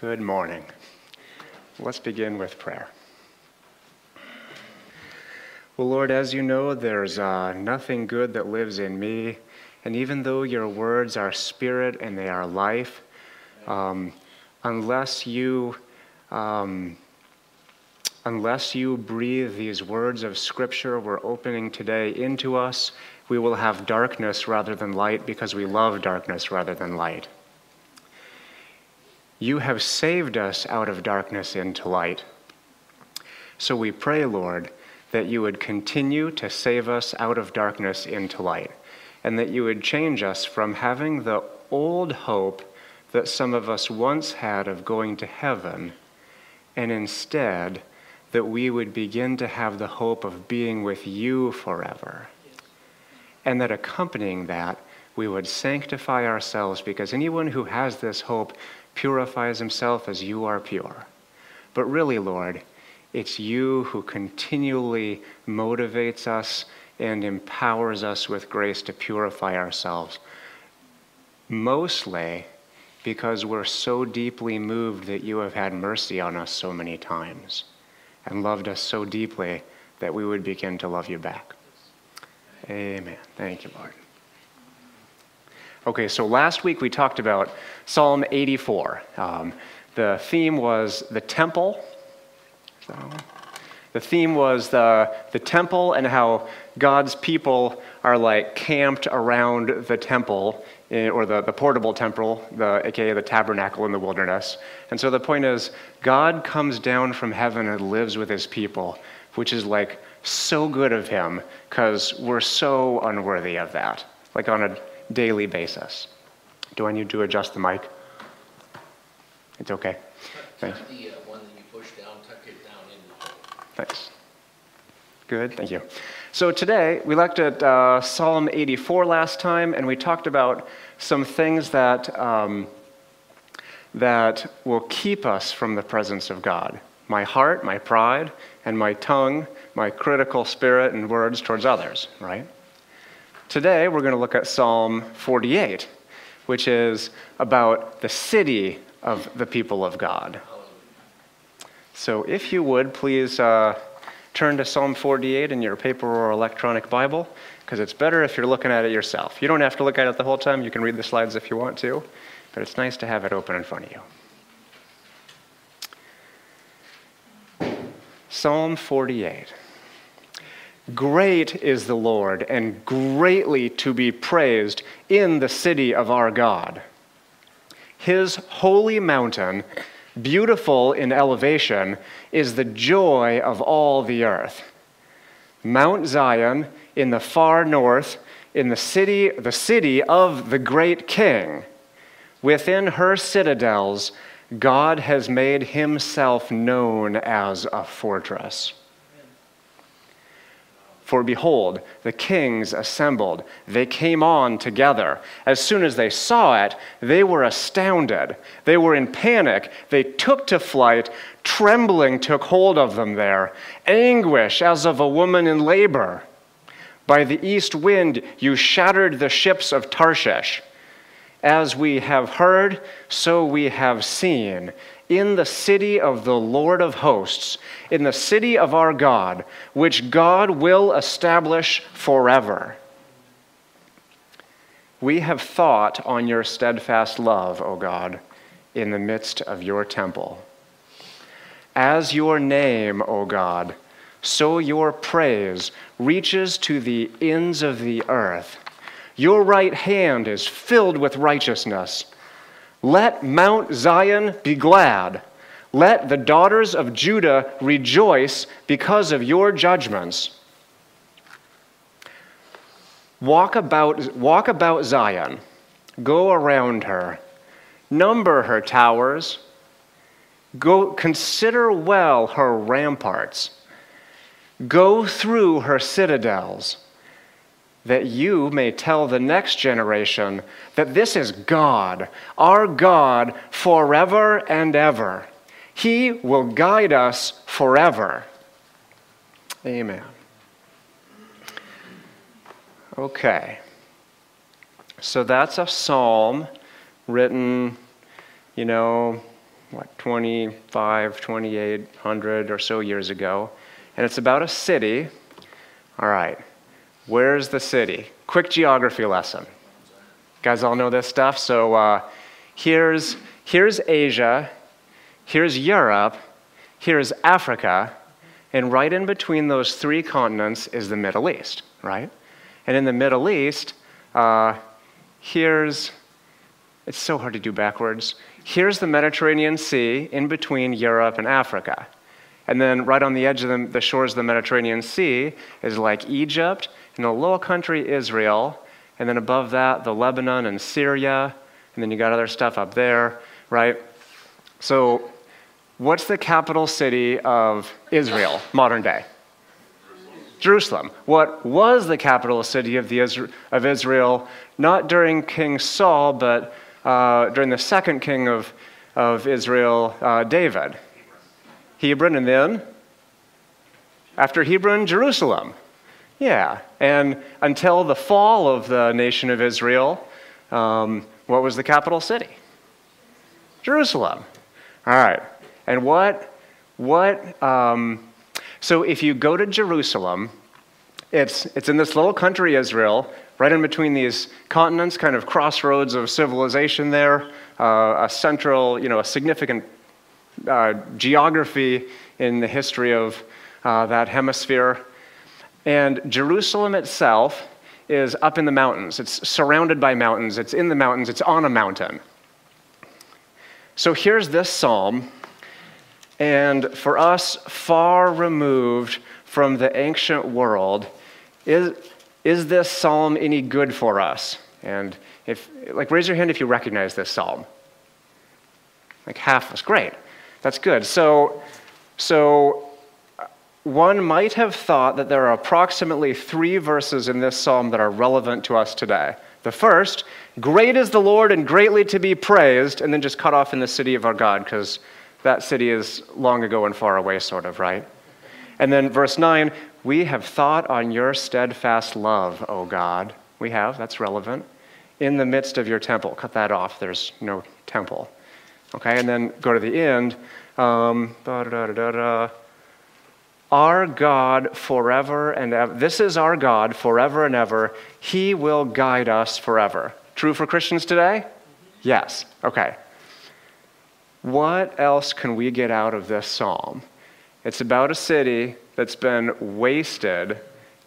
Good morning. Let's begin with prayer. Well, Lord, as you know, there's uh, nothing good that lives in me. And even though your words are spirit and they are life, um, unless you um, unless you breathe these words of Scripture we're opening today into us, we will have darkness rather than light because we love darkness rather than light. You have saved us out of darkness into light. So we pray, Lord, that you would continue to save us out of darkness into light, and that you would change us from having the old hope that some of us once had of going to heaven, and instead that we would begin to have the hope of being with you forever. And that accompanying that, we would sanctify ourselves because anyone who has this hope purifies himself as you are pure. But really, Lord, it's you who continually motivates us and empowers us with grace to purify ourselves. Mostly because we're so deeply moved that you have had mercy on us so many times and loved us so deeply that we would begin to love you back. Amen. Thank you, Lord. Okay, so last week we talked about Psalm 84. Um, the theme was the temple. The theme was the, the temple and how God's people are like camped around the temple, eh, or the, the portable temple, the, aka the tabernacle in the wilderness. And so the point is, God comes down from heaven and lives with his people, which is like so good of him because we're so unworthy of that. Like on a daily basis. Do I need to adjust the mic? It's okay. Thanks. the uh, one that you push down, tuck it down in. Thanks. Good, thank you. So today, we looked at uh, Psalm 84 last time, and we talked about some things that, um, that will keep us from the presence of God my heart, my pride, and my tongue, my critical spirit and words towards others, right? Today, we're going to look at Psalm 48, which is about the city of the people of God. So, if you would, please uh, turn to Psalm 48 in your paper or electronic Bible, because it's better if you're looking at it yourself. You don't have to look at it the whole time, you can read the slides if you want to, but it's nice to have it open in front of you. Psalm 48. Great is the Lord, and greatly to be praised in the city of our God. His holy mountain, beautiful in elevation, is the joy of all the earth. Mount Zion in the far north, in the city, the city of the great king. Within her citadels, God has made himself known as a fortress. For behold, the kings assembled. They came on together. As soon as they saw it, they were astounded. They were in panic. They took to flight. Trembling took hold of them there, anguish as of a woman in labor. By the east wind, you shattered the ships of Tarshish. As we have heard, so we have seen in the city of the Lord of hosts, in the city of our God, which God will establish forever. We have thought on your steadfast love, O God, in the midst of your temple. As your name, O God, so your praise reaches to the ends of the earth. Your right hand is filled with righteousness. Let Mount Zion be glad. Let the daughters of Judah rejoice because of your judgments. Walk about, walk about Zion, go around her, number her towers, go consider well her ramparts, go through her citadels that you may tell the next generation that this is God, our God, forever and ever. He will guide us forever. Amen. Okay. So that's a psalm written, you know, what, 25, 2800 or so years ago. And it's about a city. All right, where's the city? Quick geography lesson. You guys all know this stuff? So uh, here's, here's Asia, here's Europe, here's Africa, and right in between those three continents is the Middle East, right? And in the Middle East, uh, here's, it's so hard to do backwards. Here's the Mediterranean Sea in between Europe and Africa. And then right on the edge of the, the shores of the Mediterranean Sea is like Egypt and a little country, Israel. And then above that, the Lebanon and Syria. And then you got other stuff up there, right? So, what's the capital city of Israel, modern day? Jerusalem. What was the capital city of, the, of Israel, not during King Saul, but uh, during the second king of, of Israel, uh, David? Hebron, and then after Hebron, Jerusalem. Yeah, and until the fall of the nation of Israel, um, what was the capital city? Jerusalem. All right, and what, what, um, so if you go to Jerusalem, it's, it's in this little country, Israel, right in between these continents, kind of crossroads of civilization there, uh, a central, you know, a significant uh, geography in the history of uh, that hemisphere. And Jerusalem itself is up in the mountains. It's surrounded by mountains. It's in the mountains. It's on a mountain. So here's this psalm. And for us, far removed from the ancient world, is, is this psalm any good for us? And if, like, raise your hand if you recognize this psalm. Like half was great. That's good. So, so one might have thought that there are approximately three verses in this psalm that are relevant to us today. The first, great is the Lord and greatly to be praised, and then just cut off in the city of our God, because that city is long ago and far away, sort of, right? And then verse 9, we have thought on your steadfast love, O God. We have, that's relevant. In the midst of your temple. Cut that off, there's no temple. Okay, and then go to the end. Um, our God forever and ever. This is our God forever and ever. He will guide us forever. True for Christians today? Yes. Okay. What else can we get out of this psalm? It's about a city that's been wasted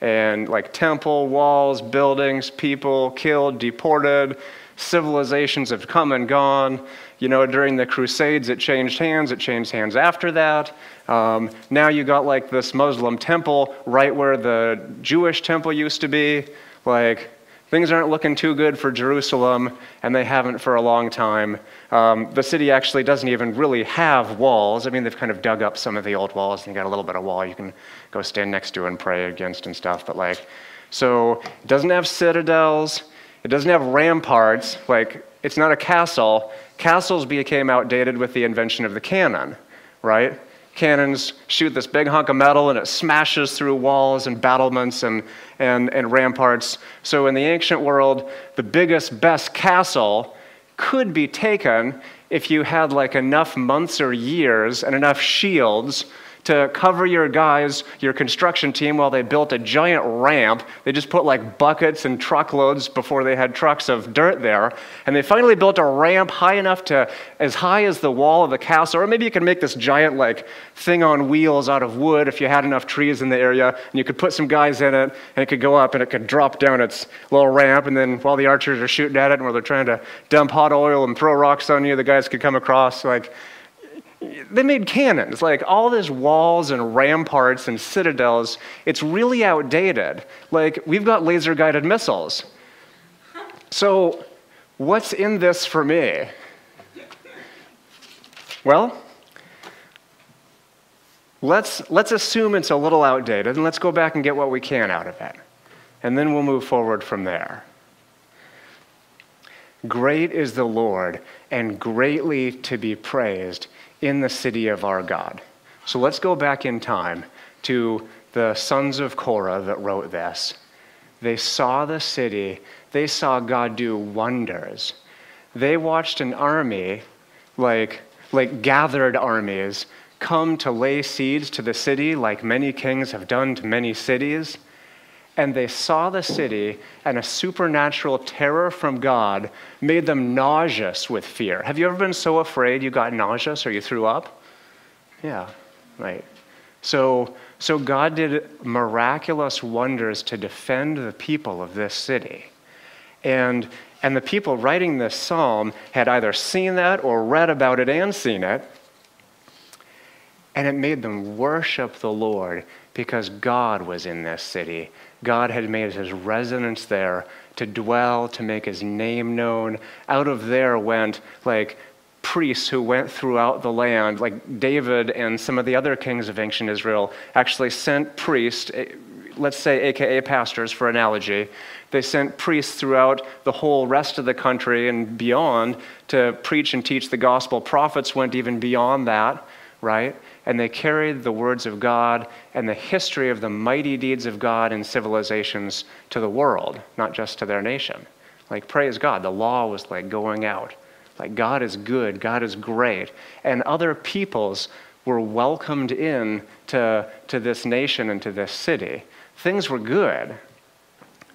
and like temple, walls, buildings, people killed, deported, civilizations have come and gone. You know, during the Crusades, it changed hands. It changed hands after that. Um, now you got like this Muslim temple right where the Jewish temple used to be. Like, things aren't looking too good for Jerusalem, and they haven't for a long time. Um, the city actually doesn't even really have walls. I mean, they've kind of dug up some of the old walls, and got a little bit of wall you can go stand next to and pray against and stuff. But like, so it doesn't have citadels. It doesn't have ramparts. Like, it's not a castle. Castles became outdated with the invention of the cannon, right? Cannons shoot this big hunk of metal and it smashes through walls and battlements and, and, and ramparts. So, in the ancient world, the biggest, best castle could be taken if you had like enough months or years and enough shields to cover your guys, your construction team, while they built a giant ramp. They just put like buckets and truckloads before they had trucks of dirt there. And they finally built a ramp high enough to, as high as the wall of the castle. Or maybe you can make this giant like thing on wheels out of wood if you had enough trees in the area. And you could put some guys in it, and it could go up and it could drop down its little ramp. And then while the archers are shooting at it and while they're trying to dump hot oil and throw rocks on you, the guys could come across. Like, they made cannons, like all these walls and ramparts and citadels. It's really outdated. Like, we've got laser guided missiles. So, what's in this for me? Well, let's, let's assume it's a little outdated and let's go back and get what we can out of it. And then we'll move forward from there. Great is the Lord and greatly to be praised in the city of our God. So let's go back in time to the sons of Korah that wrote this. They saw the city, they saw God do wonders. They watched an army like like gathered armies come to lay siege to the city, like many kings have done to many cities. And they saw the city, and a supernatural terror from God made them nauseous with fear. Have you ever been so afraid you got nauseous or you threw up? Yeah, right. So, so God did miraculous wonders to defend the people of this city. And, and the people writing this psalm had either seen that or read about it and seen it. And it made them worship the Lord because God was in this city. God had made his residence there to dwell, to make his name known. Out of there went like priests who went throughout the land, like David and some of the other kings of ancient Israel actually sent priests, eh, let's say AKA pastors for analogy. They sent priests throughout the whole rest of the country and beyond to preach and teach the gospel. Prophets went even beyond that, right? And they carried the words of God and the history of the mighty deeds of God in civilizations to the world, not just to their nation. Like, praise God, the law was like going out. Like, God is good, God is great. And other peoples were welcomed in to, to this nation and to this city. Things were good.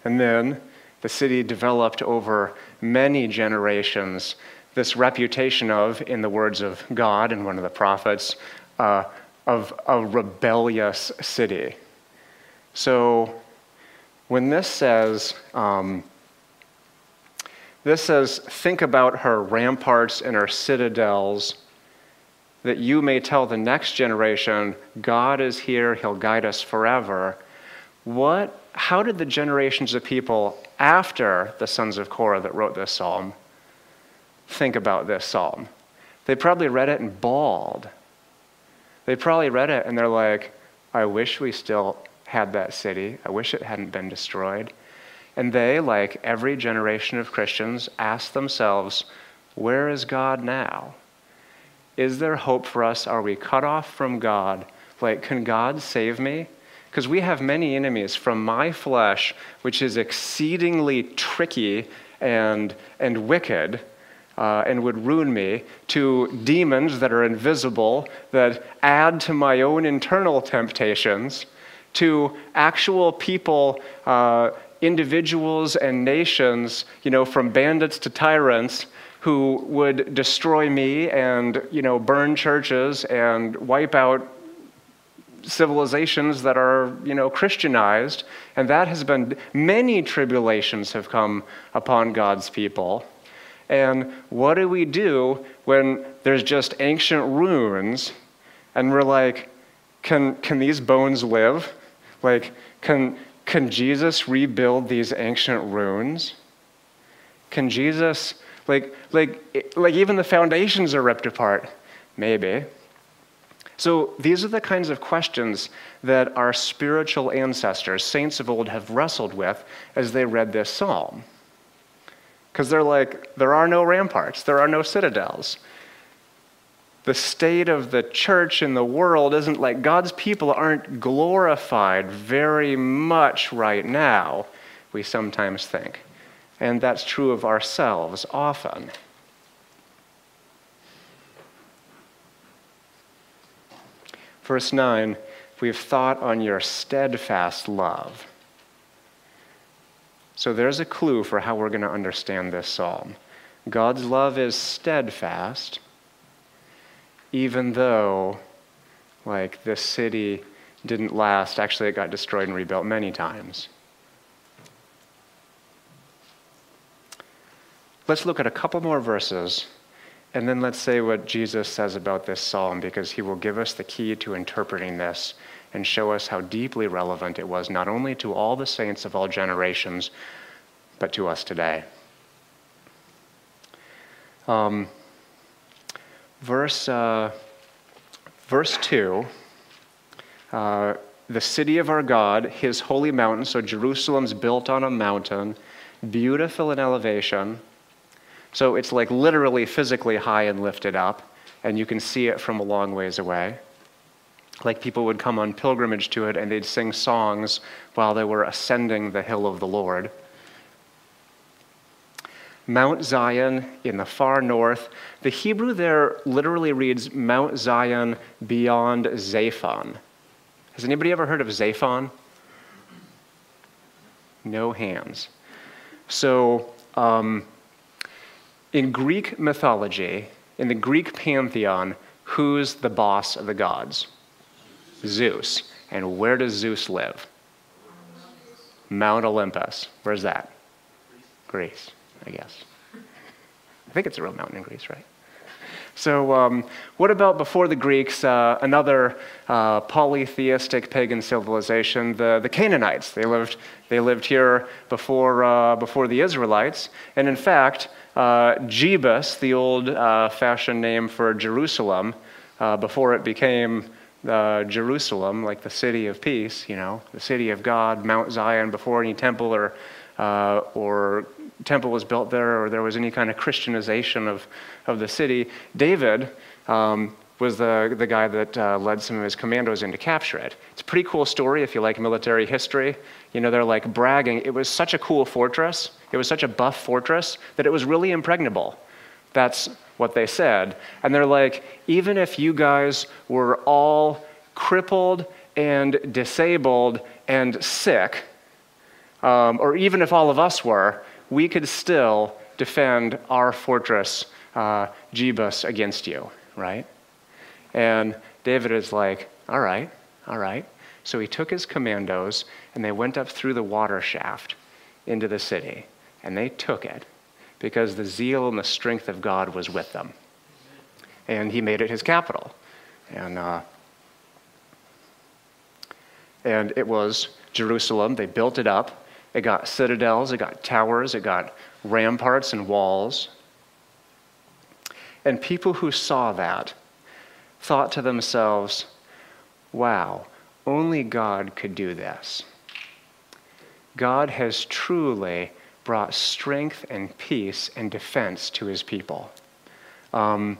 And then the city developed over many generations this reputation of, in the words of God and one of the prophets, uh, of a rebellious city. So when this says, um, this says, think about her ramparts and her citadels, that you may tell the next generation, God is here, he'll guide us forever. What, how did the generations of people after the sons of Korah that wrote this psalm think about this psalm? They probably read it and bawled they probably read it and they're like, I wish we still had that city. I wish it hadn't been destroyed. And they, like every generation of Christians, ask themselves, where is God now? Is there hope for us? Are we cut off from God? Like, can God save me? Because we have many enemies from my flesh, which is exceedingly tricky and, and wicked uh, and would ruin me, to demons that are invisible, that add to my own internal temptations, to actual people, uh, individuals and nations, you know, from bandits to tyrants, who would destroy me and, you know, burn churches and wipe out civilizations that are, you know, Christianized. And that has been, many tribulations have come upon God's people. And what do we do when there's just ancient ruins and we're like, can, can these bones live? Like, can, can Jesus rebuild these ancient ruins? Can Jesus, like, like, like even the foundations are ripped apart? Maybe. So these are the kinds of questions that our spiritual ancestors, saints of old, have wrestled with as they read this psalm. Because they're like, there are no ramparts, there are no citadels. The state of the church in the world isn't like God's people aren't glorified very much right now, we sometimes think. And that's true of ourselves often. Verse 9, we've thought on your steadfast love. So there's a clue for how we're going to understand this psalm. God's love is steadfast, even though, like, this city didn't last. Actually, it got destroyed and rebuilt many times. Let's look at a couple more verses, and then let's say what Jesus says about this psalm, because he will give us the key to interpreting this and show us how deeply relevant it was, not only to all the saints of all generations, but to us today. Um, verse, uh, verse 2 uh, the city of our God, his holy mountain, so Jerusalem's built on a mountain, beautiful in elevation. So it's like literally physically high and lifted up, and you can see it from a long ways away like people would come on pilgrimage to it and they'd sing songs while they were ascending the hill of the Lord. Mount Zion in the far north. The Hebrew there literally reads Mount Zion beyond Zaphon. Has anybody ever heard of Zaphon? No hands. So, um, in Greek mythology, in the Greek pantheon, who's the boss of the gods? Zeus. And where does Zeus live? Mount Olympus. Where's that? Greece, I guess. I think it's a real mountain in Greece, right? So, um, what about before the Greeks, uh, another uh, polytheistic pagan civilization, the, the Canaanites? They lived, they lived here before, uh, before the Israelites. And in fact, uh, Jebus, the old uh, fashioned name for Jerusalem, uh, before it became Jerusalem, like the city of peace, you know, the city of God, Mount Zion, before any temple or, or temple was built there or there was any kind of Christianization of, of the city, David um, was the, the guy that uh, led some of his commandos in to capture it. It's a pretty cool story if you like military history. You know, they're like bragging. It was such a cool fortress, it was such a buff fortress that it was really impregnable. That's what they said. And they're like, even if you guys were all crippled and disabled and sick, um, or even if all of us were, we could still defend our fortress, uh, Jebus, against you, right? And David is like, all right, all right. So he took his commandos and they went up through the water shaft into the city. And they took it because the zeal and the strength of God was with them. And he made it his capital. And, uh, and it was Jerusalem. They built it up. It got citadels, it got towers, it got ramparts and walls. And people who saw that thought to themselves, wow, only God could do this. God has truly brought strength and peace and defense to his people. Um,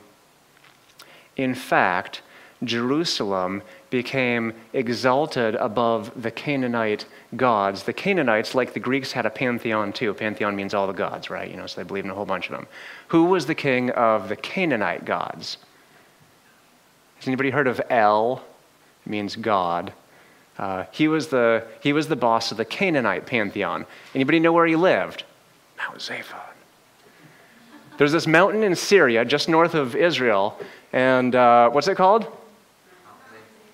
in fact, Jerusalem became exalted above the Canaanite gods. The Canaanites, like the Greeks, had a pantheon too. Pantheon means all the gods, right? You know, so they believed in a whole bunch of them. Who was the king of the Canaanite gods? Has anybody heard of El? It means God. Uh, he, was the, he was the boss of the Canaanite pantheon. Anybody know where he lived? Mount Zaphon. There's this mountain in Syria, just north of Israel, and uh, what's it called?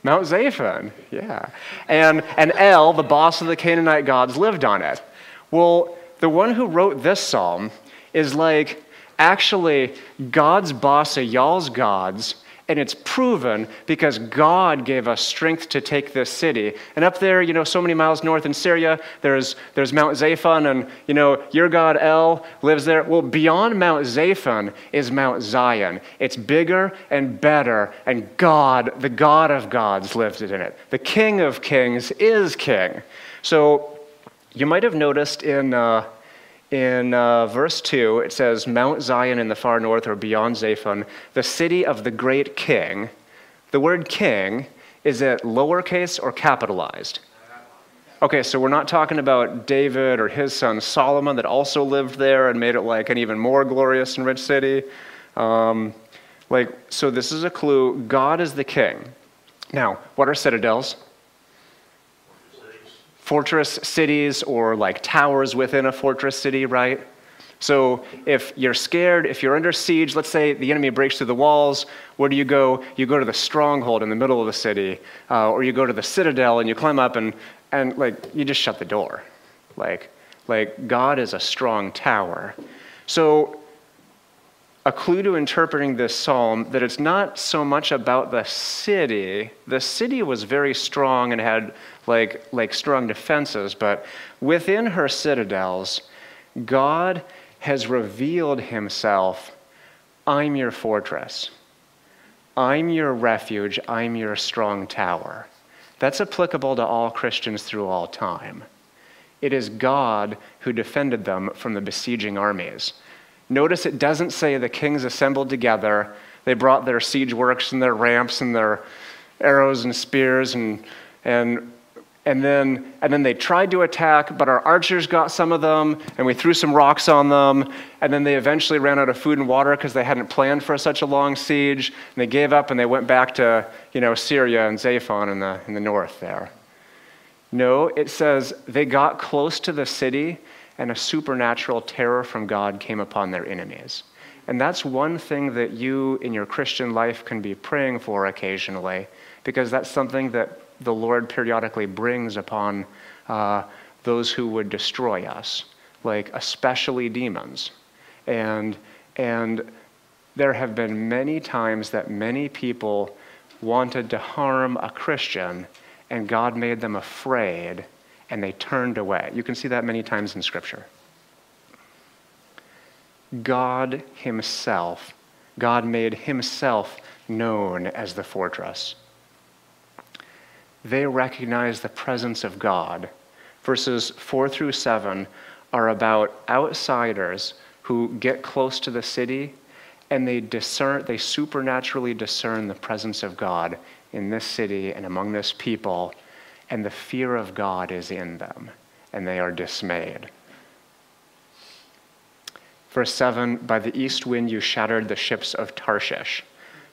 Mount Zaphon, yeah. And, and El, the boss of the Canaanite gods, lived on it. Well, the one who wrote this psalm is like actually God's boss of y'all's gods and it's proven because God gave us strength to take this city. And up there, you know, so many miles north in Syria, there's, there's Mount Zaphon, and, you know, your God El lives there. Well, beyond Mount Zaphon is Mount Zion. It's bigger and better, and God, the God of gods, lives in it. The King of kings is king. So you might have noticed in. Uh, in uh, verse 2, it says, Mount Zion in the far north or beyond Zaphon, the city of the great king. The word king, is it lowercase or capitalized? Okay, so we're not talking about David or his son Solomon that also lived there and made it like an even more glorious and rich city. Um, like, so this is a clue. God is the king. Now, what are citadels? Fortress cities or like towers within a fortress city, right? So if you're scared, if you're under siege, let's say the enemy breaks through the walls, where do you go? You go to the stronghold in the middle of the city, uh, or you go to the citadel and you climb up and, and like you just shut the door. Like, like God is a strong tower. So a clue to interpreting this psalm that it's not so much about the city. The city was very strong and had like, like strong defenses, but within her citadels, God has revealed himself I'm your fortress, I'm your refuge, I'm your strong tower. That's applicable to all Christians through all time. It is God who defended them from the besieging armies. Notice it doesn't say the kings assembled together. They brought their siege works and their ramps and their arrows and spears and, and and then, and then they tried to attack, but our archers got some of them, and we threw some rocks on them. And then they eventually ran out of food and water because they hadn't planned for such a long siege. And they gave up and they went back to, you know, Syria and Zaphon in the, in the north there. No, it says they got close to the city, and a supernatural terror from God came upon their enemies. And that's one thing that you in your Christian life can be praying for occasionally, because that's something that the Lord periodically brings upon uh, those who would destroy us, like especially demons. And, and there have been many times that many people wanted to harm a Christian, and God made them afraid, and they turned away. You can see that many times in Scripture. God Himself, God made Himself known as the fortress they recognize the presence of God. Verses 4 through 7 are about outsiders who get close to the city and they discern they supernaturally discern the presence of God in this city and among this people and the fear of God is in them and they are dismayed. Verse 7 By the east wind you shattered the ships of Tarshish.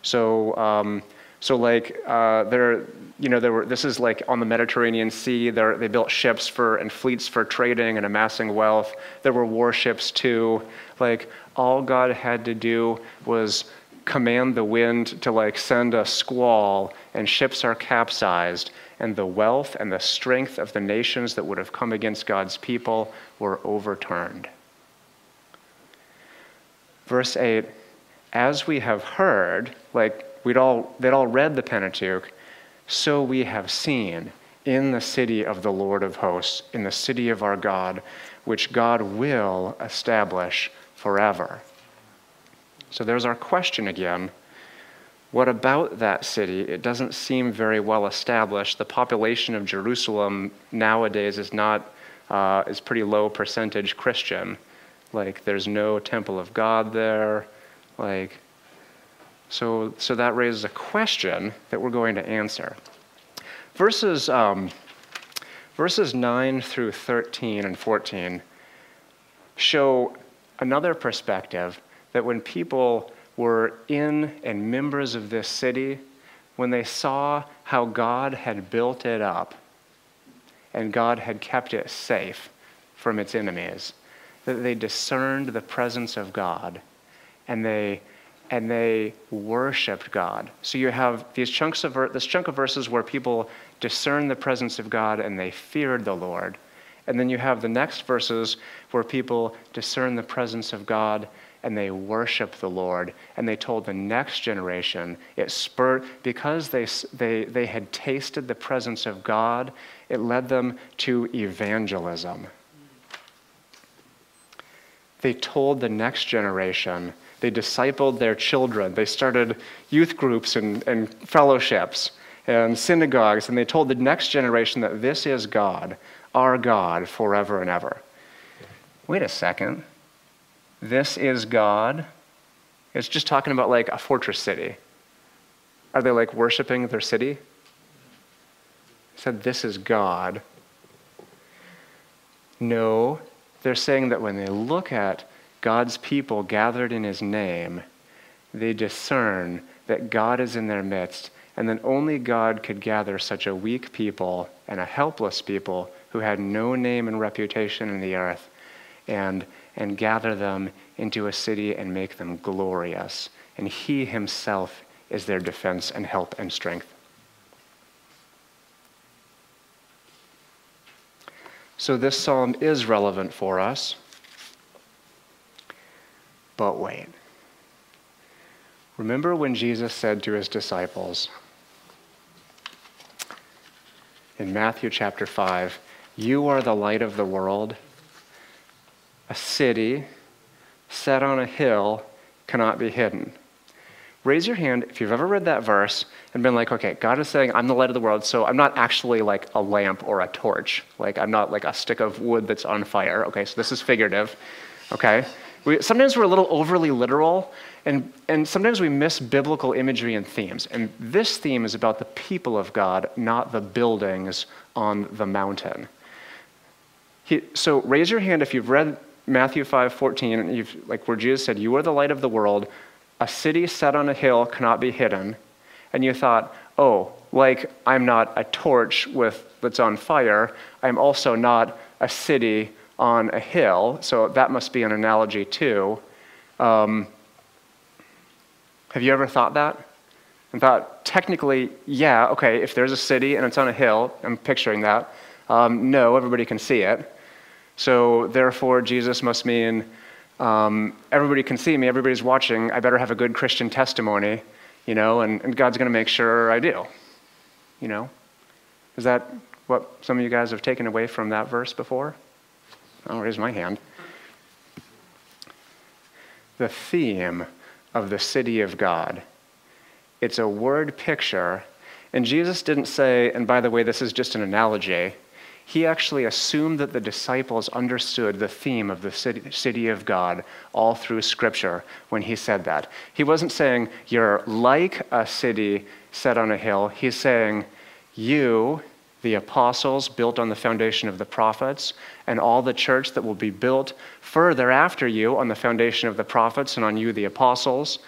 So, um, so like, uh, there, you know, there were, this is like on the Mediterranean Sea. There, they built ships for and fleets for trading and amassing wealth. There were warships too. Like, all God had to do was command the wind to like send a squall, and ships are capsized, and the wealth and the strength of the nations that would have come against God's people were overturned. Verse 8 As we have heard, like We'd all, they'd all read the Pentateuch. So we have seen in the city of the Lord of hosts, in the city of our God, which God will establish forever. So there's our question again. What about that city? It doesn't seem very well established. The population of Jerusalem nowadays is not uh, is pretty low percentage Christian. Like there's no temple of God there. Like so, so that raises a question that we're going to answer. Verses, um, verses 9 through 13 and 14 show another perspective that when people were in and members of this city, when they saw how God had built it up and God had kept it safe from its enemies, that they discerned the presence of God and they and they worshiped God. So you have these chunks of this chunk of verses where people discern the presence of God and they feared the Lord. And then you have the next verses where people discern the presence of God and they worship the Lord. And they told the next generation, it spurred, because they, they, they had tasted the presence of God, it led them to evangelism. They told the next generation, they discipled their children. They started youth groups and, and fellowships and synagogues, and they told the next generation that this is God, our God, forever and ever. Wait a second. This is God? It's just talking about like a fortress city. Are they like worshiping their city? It said, This is God. No, they're saying that when they look at God's people gathered in his name, they discern that God is in their midst, and that only God could gather such a weak people and a helpless people who had no name and reputation in the earth and, and gather them into a city and make them glorious. And he himself is their defense and help and strength. So, this psalm is relevant for us. But wait. Remember when Jesus said to his disciples in Matthew chapter 5, You are the light of the world. A city set on a hill cannot be hidden. Raise your hand if you've ever read that verse and been like, okay, God is saying, I'm the light of the world, so I'm not actually like a lamp or a torch. Like, I'm not like a stick of wood that's on fire. Okay, so this is figurative. Okay? We, sometimes we're a little overly literal, and, and sometimes we miss biblical imagery and themes. And this theme is about the people of God, not the buildings on the mountain. He, so raise your hand if you've read Matthew 5 14, you've, like where Jesus said, You are the light of the world. A city set on a hill cannot be hidden. And you thought, Oh, like I'm not a torch with, that's on fire, I'm also not a city on a hill, so that must be an analogy too. Um, have you ever thought that? And thought, technically, yeah, okay, if there's a city and it's on a hill, I'm picturing that. Um, no, everybody can see it. So therefore, Jesus must mean um, everybody can see me, everybody's watching, I better have a good Christian testimony, you know, and, and God's going to make sure I do. You know? Is that what some of you guys have taken away from that verse before? I'll raise my hand. The theme of the city of God. It's a word picture. And Jesus didn't say, and by the way, this is just an analogy. He actually assumed that the disciples understood the theme of the city, city of God all through Scripture when he said that. He wasn't saying, You're like a city set on a hill. He's saying, You the apostles built on the foundation of the prophets, and all the church that will be built further after you on the foundation of the prophets and on you, the apostles.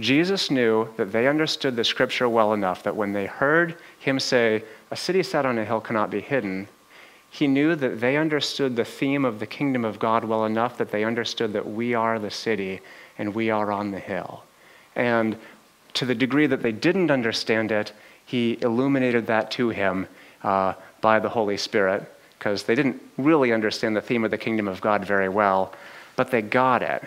Jesus knew that they understood the scripture well enough that when they heard him say, A city set on a hill cannot be hidden, he knew that they understood the theme of the kingdom of God well enough that they understood that we are the city and we are on the hill. And to the degree that they didn't understand it, he illuminated that to him uh, by the Holy Spirit because they didn't really understand the theme of the kingdom of God very well, but they got it.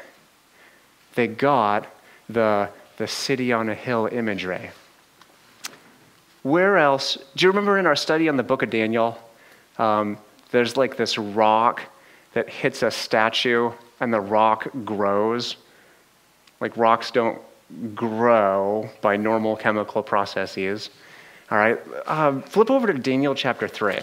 They got the, the city on a hill imagery. Where else? Do you remember in our study on the book of Daniel? Um, there's like this rock that hits a statue and the rock grows. Like rocks don't grow by normal chemical processes. All right, um, flip over to Daniel chapter 3.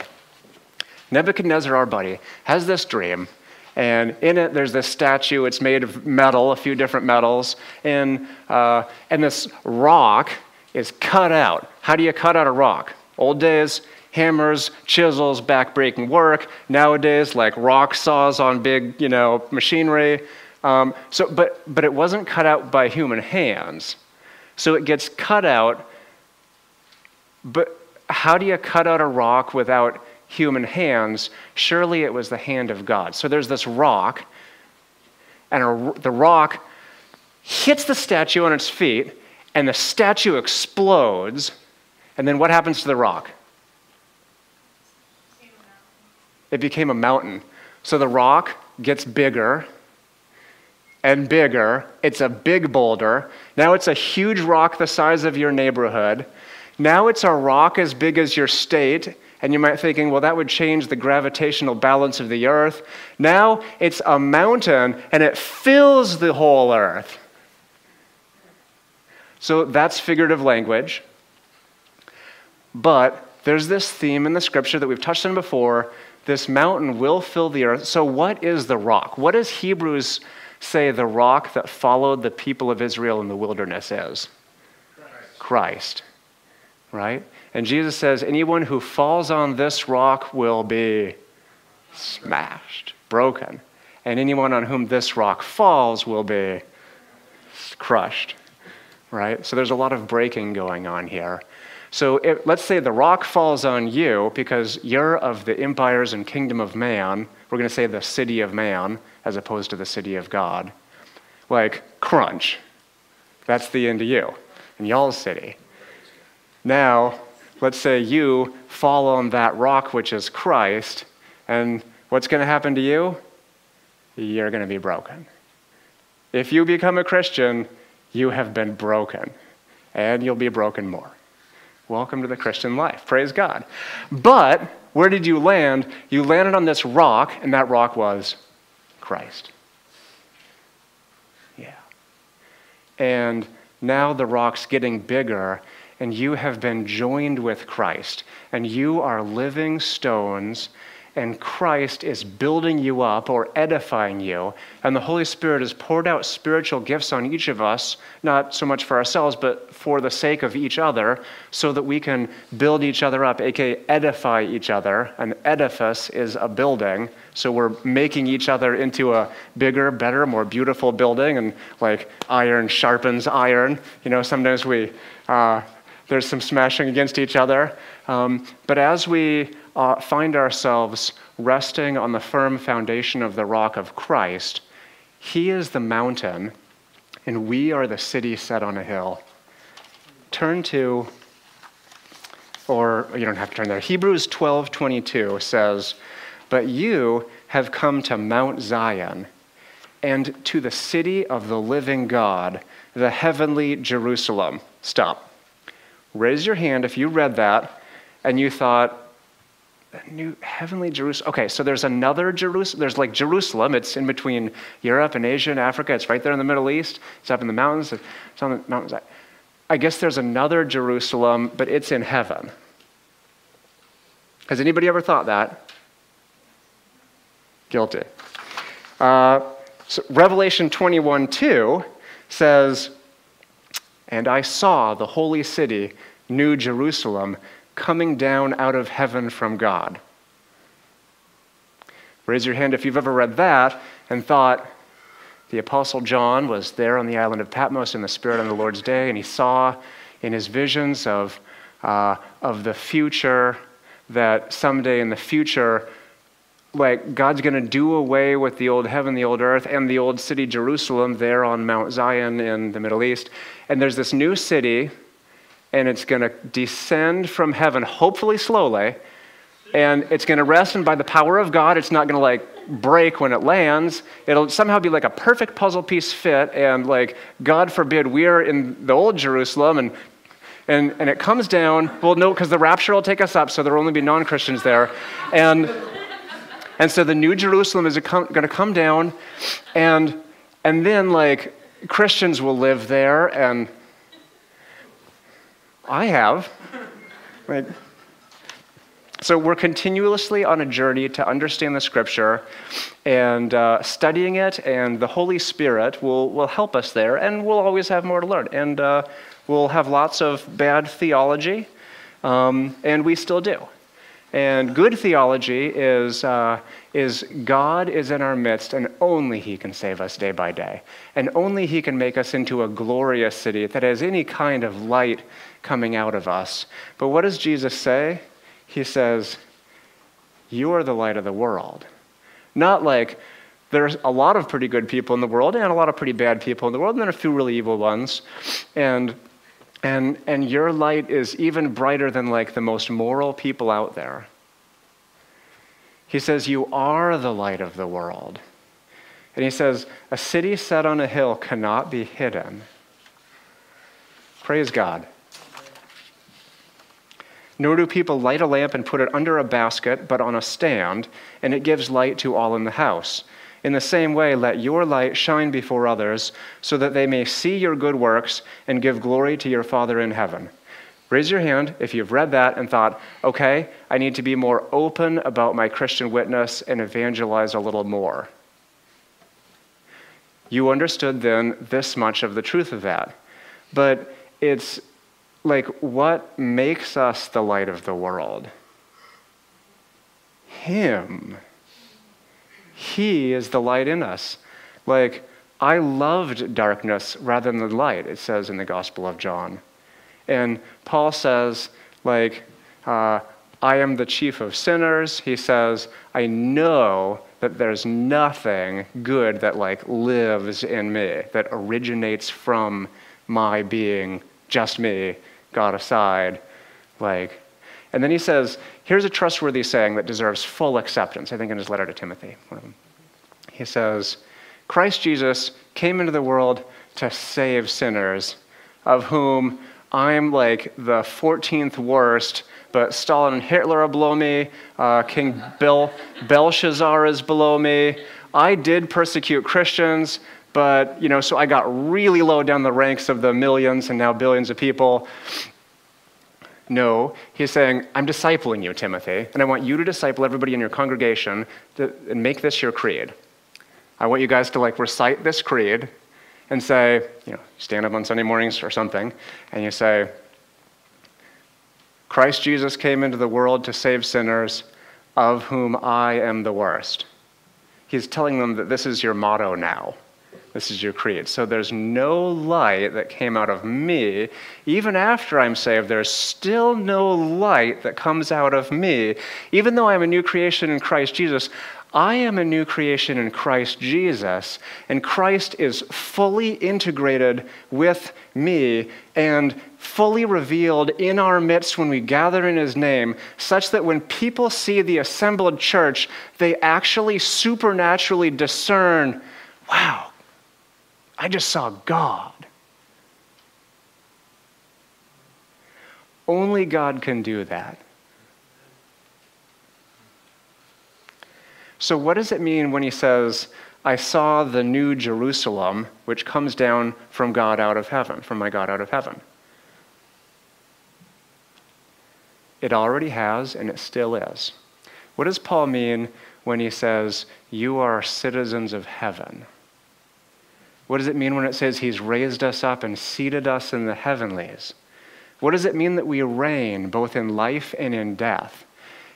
Nebuchadnezzar, our buddy, has this dream, and in it there's this statue. It's made of metal, a few different metals, and, uh, and this rock is cut out. How do you cut out a rock? Old days, hammers, chisels, back-breaking work. Nowadays, like rock saws on big, you know, machinery. Um, so, but, but it wasn't cut out by human hands. So it gets cut out but how do you cut out a rock without human hands? Surely it was the hand of God. So there's this rock, and a, the rock hits the statue on its feet, and the statue explodes. And then what happens to the rock? It became a mountain. So the rock gets bigger and bigger. It's a big boulder. Now it's a huge rock the size of your neighborhood. Now it's a rock as big as your state, and you might be thinking, well, that would change the gravitational balance of the earth. Now it's a mountain, and it fills the whole earth. So that's figurative language. But there's this theme in the scripture that we've touched on before this mountain will fill the earth. So, what is the rock? What does Hebrews say the rock that followed the people of Israel in the wilderness is? Christ. Christ right? And Jesus says, anyone who falls on this rock will be smashed, broken. And anyone on whom this rock falls will be crushed, right? So there's a lot of breaking going on here. So if, let's say the rock falls on you because you're of the empires and kingdom of man. We're going to say the city of man as opposed to the city of God. Like, crunch. That's the end of you and y'all's city. Now, let's say you fall on that rock, which is Christ, and what's going to happen to you? You're going to be broken. If you become a Christian, you have been broken, and you'll be broken more. Welcome to the Christian life. Praise God. But where did you land? You landed on this rock, and that rock was Christ. Yeah. And now the rock's getting bigger, and you have been joined with Christ, and you are living stones, and Christ is building you up or edifying you, and the Holy Spirit has poured out spiritual gifts on each of us, not so much for ourselves, but for the sake of each other, so that we can build each other up, aka edify each other. An edifice is a building, so we're making each other into a bigger, better, more beautiful building, and like iron sharpens iron. You know, sometimes we. Uh, there's some smashing against each other. Um, but as we uh, find ourselves resting on the firm foundation of the rock of Christ, He is the mountain, and we are the city set on a hill. Turn to, or you don't have to turn there. Hebrews 12 22 says, But you have come to Mount Zion and to the city of the living God, the heavenly Jerusalem. Stop. Raise your hand if you read that and you thought, New heavenly Jerusalem. Okay, so there's another Jerusalem. There's like Jerusalem. It's in between Europe and Asia and Africa. It's right there in the Middle East. It's up in the mountains. It's on the mountains. I guess there's another Jerusalem, but it's in heaven. Has anybody ever thought that? Guilty. Uh, so Revelation 21 2 says, And I saw the holy city, New Jerusalem coming down out of heaven from God. Raise your hand if you've ever read that and thought, the Apostle John was there on the island of Patmos in the Spirit on the Lord's day, and he saw in his visions of, uh, of the future that someday in the future, like God's going to do away with the old heaven, the old earth, and the old city Jerusalem there on Mount Zion in the Middle East. And there's this new city and it's going to descend from heaven, hopefully slowly, and it's going to rest, and by the power of God, it's not going to like break when it lands. It'll somehow be like a perfect puzzle piece fit, and like, God forbid, we're in the old Jerusalem, and and, and it comes down. Well, no, because the rapture will take us up, so there will only be non Christians there. And, and so the new Jerusalem is going to come down, and, and then, like, Christians will live there, and I have. Like, so we're continuously on a journey to understand the scripture and uh, studying it, and the Holy Spirit will, will help us there, and we'll always have more to learn. And uh, we'll have lots of bad theology, um, and we still do. And good theology is, uh, is God is in our midst, and only He can save us day by day. And only He can make us into a glorious city that has any kind of light coming out of us. But what does Jesus say? He says, You are the light of the world. Not like there's a lot of pretty good people in the world and a lot of pretty bad people in the world, and then a few really evil ones. And and, and your light is even brighter than like the most moral people out there. He says, You are the light of the world. And he says, A city set on a hill cannot be hidden. Praise God. Nor do people light a lamp and put it under a basket, but on a stand, and it gives light to all in the house. In the same way, let your light shine before others, so that they may see your good works and give glory to your Father in heaven. Raise your hand if you've read that and thought, okay, I need to be more open about my Christian witness and evangelize a little more. You understood then this much of the truth of that. But it's like what makes us the light of the world? Him. He is the light in us. Like, I loved darkness rather than the light, it says in the Gospel of John. And Paul says, like, uh, I am the chief of sinners. He says, I know that there's nothing good that like lives in me, that originates from my being just me, God aside. Like, and then he says, here's a trustworthy saying that deserves full acceptance, I think in his letter to Timothy. He says, Christ Jesus came into the world to save sinners, of whom I'm like the 14th worst, but Stalin and Hitler are below me, uh, King Bel- Belshazzar is below me. I did persecute Christians, but, you know, so I got really low down the ranks of the millions and now billions of people. No, he's saying, I'm discipling you, Timothy, and I want you to disciple everybody in your congregation to, and make this your creed. I want you guys to like recite this creed and say, you know, stand up on Sunday mornings or something, and you say, Christ Jesus came into the world to save sinners, of whom I am the worst. He's telling them that this is your motto now. This is your creed. So there's no light that came out of me. Even after I'm saved, there's still no light that comes out of me. Even though I'm a new creation in Christ Jesus, I am a new creation in Christ Jesus, and Christ is fully integrated with me and fully revealed in our midst when we gather in His name, such that when people see the assembled church, they actually supernaturally discern wow, I just saw God. Only God can do that. So, what does it mean when he says, I saw the new Jerusalem, which comes down from God out of heaven, from my God out of heaven? It already has, and it still is. What does Paul mean when he says, You are citizens of heaven? What does it mean when it says he's raised us up and seated us in the heavenlies? What does it mean that we reign both in life and in death?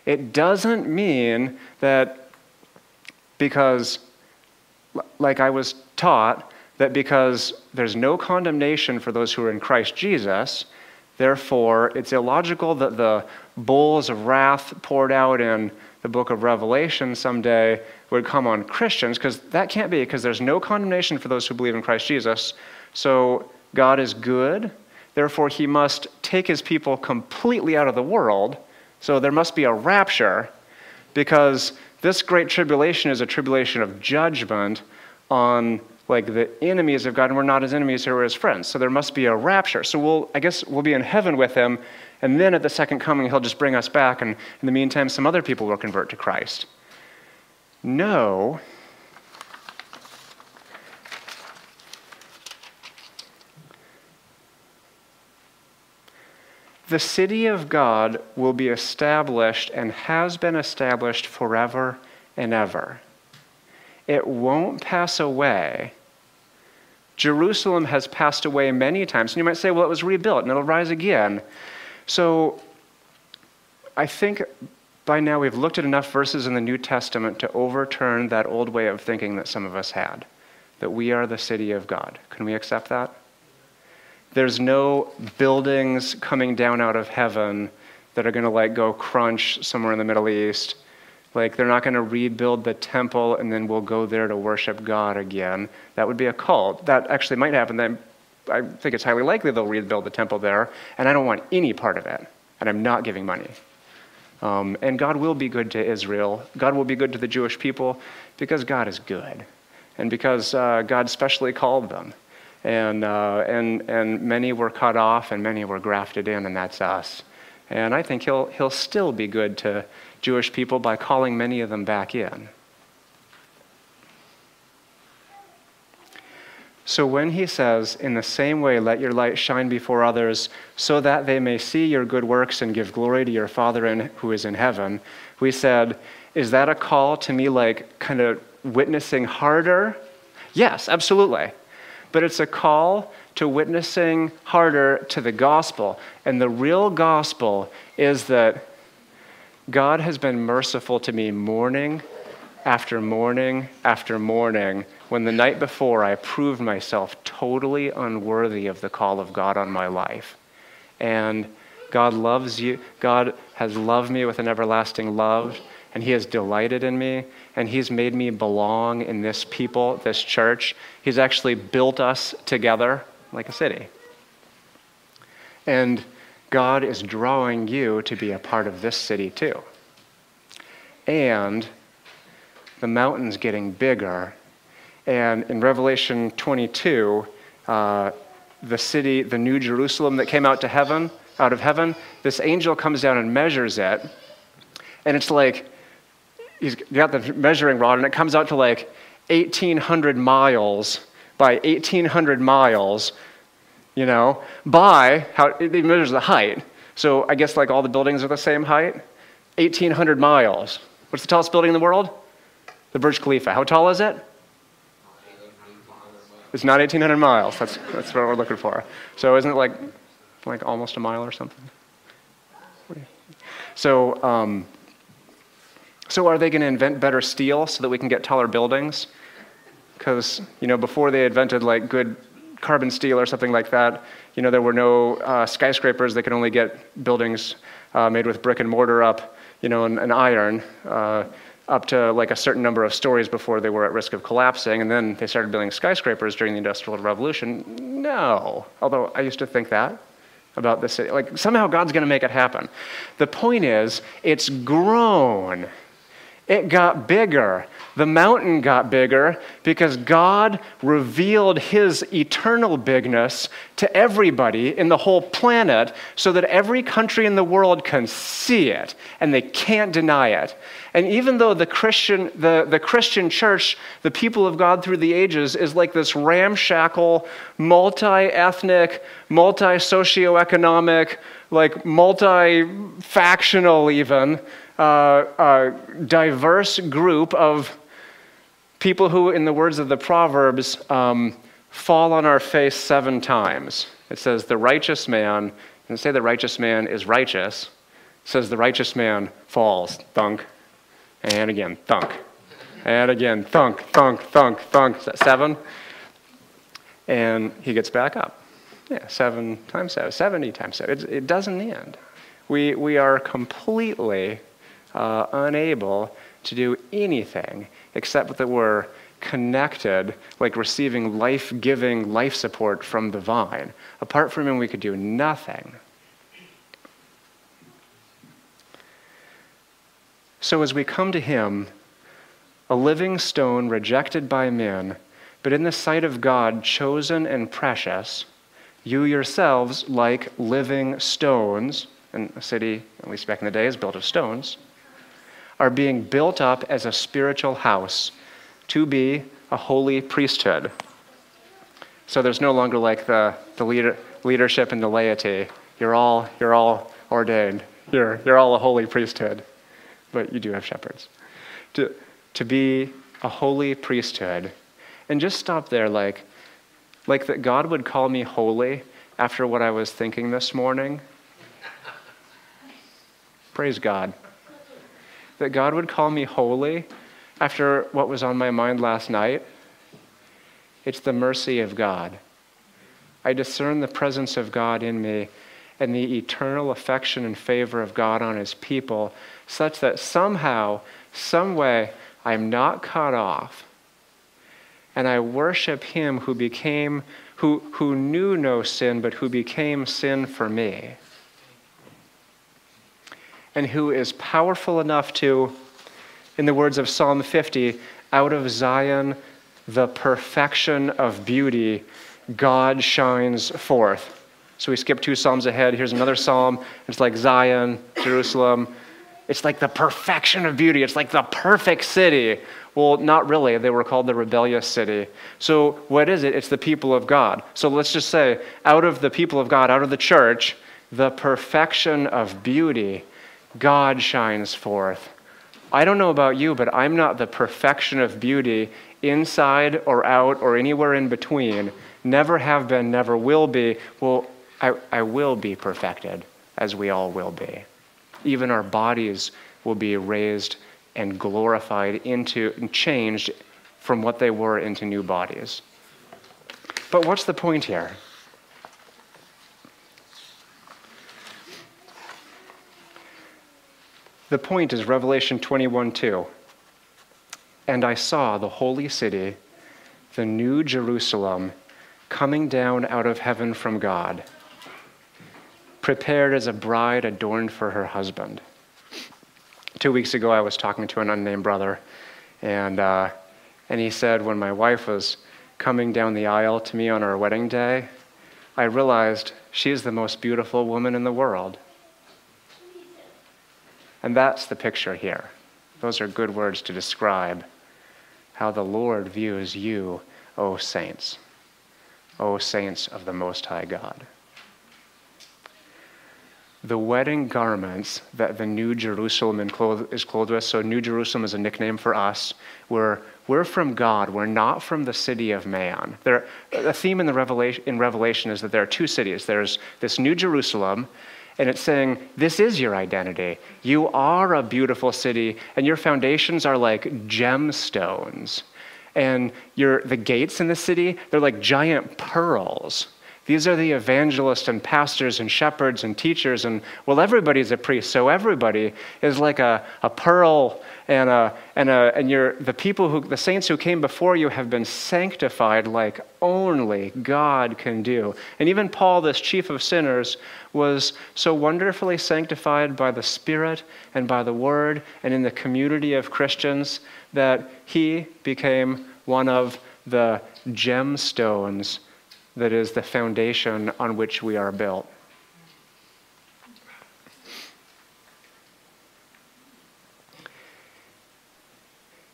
It doesn't mean that because, like I was taught, that because there's no condemnation for those who are in Christ Jesus, therefore it's illogical that the bowls of wrath poured out in the book of Revelation someday would come on Christians, because that can't be, because there's no condemnation for those who believe in Christ Jesus. So God is good. Therefore, he must take his people completely out of the world. So there must be a rapture, because this great tribulation is a tribulation of judgment on like the enemies of God, and we're not his enemies, here, we're his friends. So there must be a rapture. So we'll, I guess, we'll be in heaven with him, and then at the second coming, he'll just bring us back, and in the meantime, some other people will convert to Christ. No. The city of God will be established and has been established forever and ever. It won't pass away. Jerusalem has passed away many times. And you might say, well, it was rebuilt and it'll rise again. So I think by now we've looked at enough verses in the New Testament to overturn that old way of thinking that some of us had that we are the city of God. Can we accept that? There's no buildings coming down out of heaven that are going to like go crunch somewhere in the Middle East. Like they're not going to rebuild the temple and then we'll go there to worship God again. That would be a cult. That actually might happen. I think it's highly likely they'll rebuild the temple there, and I don't want any part of it. And I'm not giving money. Um, and God will be good to Israel. God will be good to the Jewish people because God is good, and because uh, God specially called them and, uh, and, and many were cut off and many were grafted in, and that's us. And I think he'll, he'll still be good to Jewish people by calling many of them back in. So when he says, In the same way, let your light shine before others, so that they may see your good works and give glory to your Father in, who is in heaven, we said, Is that a call to me like kind of witnessing harder? Yes, absolutely but it's a call to witnessing harder to the gospel. And the real gospel is that God has been merciful to me morning after morning after morning when the night before I proved myself totally unworthy of the call of God on my life. And God loves you. God has loved me with an everlasting love, and He has delighted in me, and He's made me belong in this people, this church. He's actually built us together like a city. And God is drawing you to be a part of this city too. And the mountain's getting bigger. And in Revelation 22, uh, the city, the new Jerusalem that came out to heaven, out of heaven, this angel comes down and measures it. And it's like he's got the measuring rod, and it comes out to like 1,800 miles by 1,800 miles, you know, by how it measures the height. So I guess like all the buildings are the same height. 1,800 miles. What's the tallest building in the world? The Burj Khalifa. How tall is it? It's not 1,800 miles. That's, that's what we're looking for. So isn't it like, like almost a mile or something? So, um, so are they going to invent better steel so that we can get taller buildings? Because, you know, before they invented like good carbon steel or something like that, you know, there were no uh, skyscrapers. They could only get buildings uh, made with brick and mortar up, you know, and, and iron. Uh, up to like a certain number of stories before they were at risk of collapsing, and then they started building skyscrapers during the Industrial Revolution. No, although I used to think that about the city. Like somehow God's going to make it happen. The point is, it's grown. It got bigger. The mountain got bigger because God revealed his eternal bigness to everybody in the whole planet so that every country in the world can see it and they can't deny it. And even though the Christian, the, the Christian church, the people of God through the ages, is like this ramshackle, multi ethnic, multi socioeconomic, like multi factional, even, diverse group of people who, in the words of the Proverbs, um, fall on our face seven times. It says, the righteous man, and say the righteous man is righteous, it says the righteous man falls, thunk, and again, thunk. And again, thunk, thunk, thunk, thunk. Seven? And he gets back up. Yeah, seven times seven, 70 times seven. It, it doesn't end. We, we are completely uh, unable to do anything except that we're connected, like receiving life giving life support from the vine. Apart from him, we could do nothing. So as we come to him, a living stone rejected by men, but in the sight of God chosen and precious, you yourselves, like living stones, and a city, at least back in the day, is built of stones, are being built up as a spiritual house to be a holy priesthood. So there's no longer like the, the leader, leadership and the laity. You're all, you're all ordained. You're, you're all a holy priesthood but you do have shepherds. To, to be a holy priesthood. And just stop there, like, like that God would call me holy after what I was thinking this morning. Praise God. That God would call me holy after what was on my mind last night. It's the mercy of God. I discern the presence of God in me and the eternal affection and favor of God on his people such that somehow, some way, I'm not cut off. And I worship him who became, who, who knew no sin, but who became sin for me. And who is powerful enough to, in the words of Psalm 50, out of Zion, the perfection of beauty, God shines forth. So we skip two Psalms ahead. Here's another Psalm. It's like Zion, Jerusalem, it's like the perfection of beauty. It's like the perfect city. Well, not really. They were called the rebellious city. So, what is it? It's the people of God. So, let's just say, out of the people of God, out of the church, the perfection of beauty, God shines forth. I don't know about you, but I'm not the perfection of beauty inside or out or anywhere in between. Never have been, never will be. Well, I, I will be perfected, as we all will be. Even our bodies will be raised and glorified into and changed from what they were into new bodies. But what's the point here? The point is Revelation 21 2. And I saw the holy city, the new Jerusalem, coming down out of heaven from God prepared as a bride adorned for her husband. Two weeks ago, I was talking to an unnamed brother, and, uh, and he said, when my wife was coming down the aisle to me on our wedding day, I realized she is the most beautiful woman in the world. And that's the picture here. Those are good words to describe how the Lord views you, O saints, O saints of the Most High God. the wedding garments that the New Jerusalem is clothed with. So, New Jerusalem is a nickname for us. We're, we're from God. We're not from the city of man. There, the theme in, the Revelation, in Revelation is that there are two cities there's this New Jerusalem, and it's saying, This is your identity. You are a beautiful city, and your foundations are like gemstones. And your, the gates in the city, they're like giant pearls. These are the evangelists and pastors and shepherds and teachers, and well, everybody's a priest, so everybody is like a, a pearl, and, a, and, a, and you're, the people who, the saints who came before you have been sanctified like only God can do. And even Paul, this chief of sinners, was so wonderfully sanctified by the Spirit and by the Word and in the community of Christians that he became one of the gemstones that is the foundation on which we are built.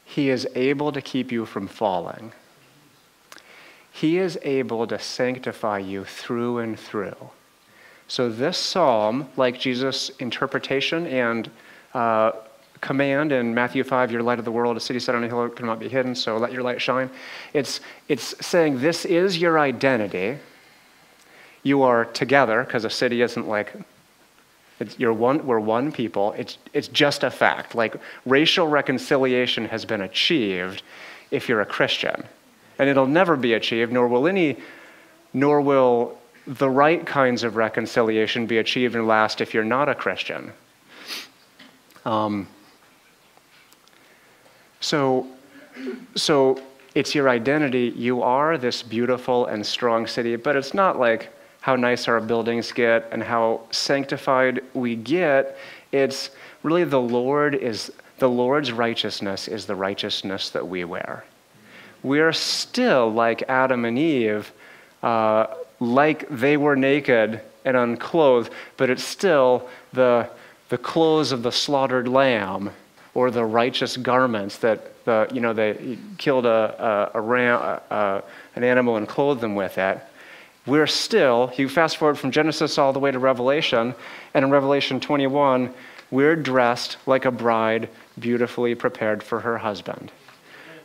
He is able to keep you from falling. He is able to sanctify you through and through. So, this psalm, like Jesus' interpretation and uh, command in Matthew 5, you're light of the world, a city set on a hill cannot be hidden, so let your light shine. It's, it's saying this is your identity. You are together, because a city isn't like, you're one, we're one people. It's, it's just a fact. Like racial reconciliation has been achieved if you're a Christian. And it'll never be achieved, nor will any, nor will the right kinds of reconciliation be achieved and last if you're not a Christian. Um, so, so it's your identity. You are this beautiful and strong city, but it's not like how nice our buildings get and how sanctified we get. It's really the Lord is the Lord's righteousness is the righteousness that we wear. We're still like Adam and Eve, uh, like they were naked and unclothed, but it's still the, the clothes of the slaughtered lamb or the righteous garments that the, you know, they killed a, a, a ram, a, an animal and clothed them with it. We're still, you fast forward from Genesis all the way to Revelation, and in Revelation 21, we're dressed like a bride beautifully prepared for her husband.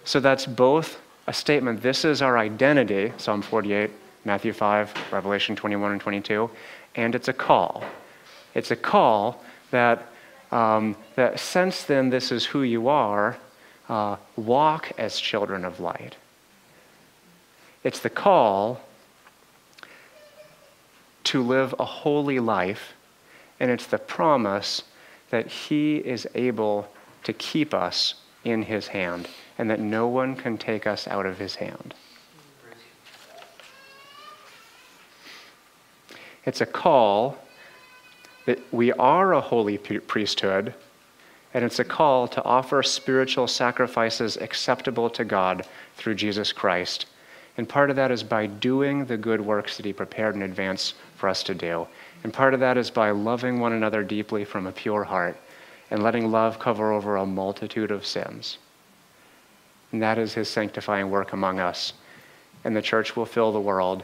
So that's both a statement, this is our identity, Psalm 48, Matthew 5, Revelation 21 and 22, and it's a call. It's a call that um, that since then this is who you are, uh, walk as children of light. It's the call to live a holy life, and it's the promise that He is able to keep us in His hand, and that no one can take us out of His hand. It's a call that we are a holy priesthood, and it's a call to offer spiritual sacrifices acceptable to God through Jesus Christ. And part of that is by doing the good works that He prepared in advance for us to do. And part of that is by loving one another deeply from a pure heart and letting love cover over a multitude of sins. And that is His sanctifying work among us. And the church will fill the world.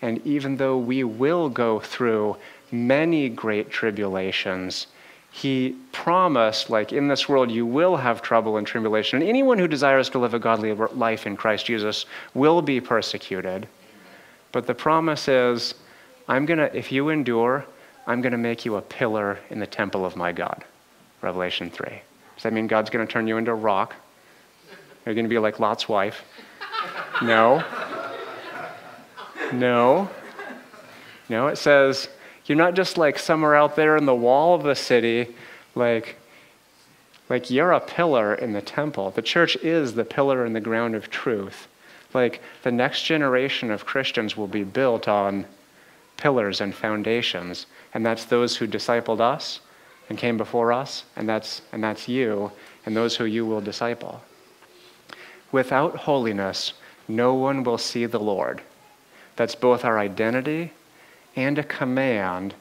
And even though we will go through many great tribulations, he promised, like, in this world you will have trouble and tribulation. And anyone who desires to live a godly life in Christ Jesus will be persecuted. But the promise is, I'm going to, if you endure, I'm going to make you a pillar in the temple of my God. Revelation 3. Does that mean God's going to turn you into a rock? Are you going to be like Lot's wife? No. No. No, it says, you're not just like somewhere out there in the wall of the city, like, like you're a pillar in the temple. The church is the pillar in the ground of truth. Like the next generation of Christians will be built on pillars and foundations, and that's those who discipled us and came before us, and that's, and that's you, and those who you will disciple. Without holiness, no one will see the Lord. That's both our identity and a command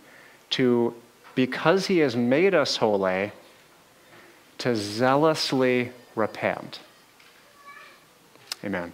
to, because he has made us holy, to zealously repent. Amen.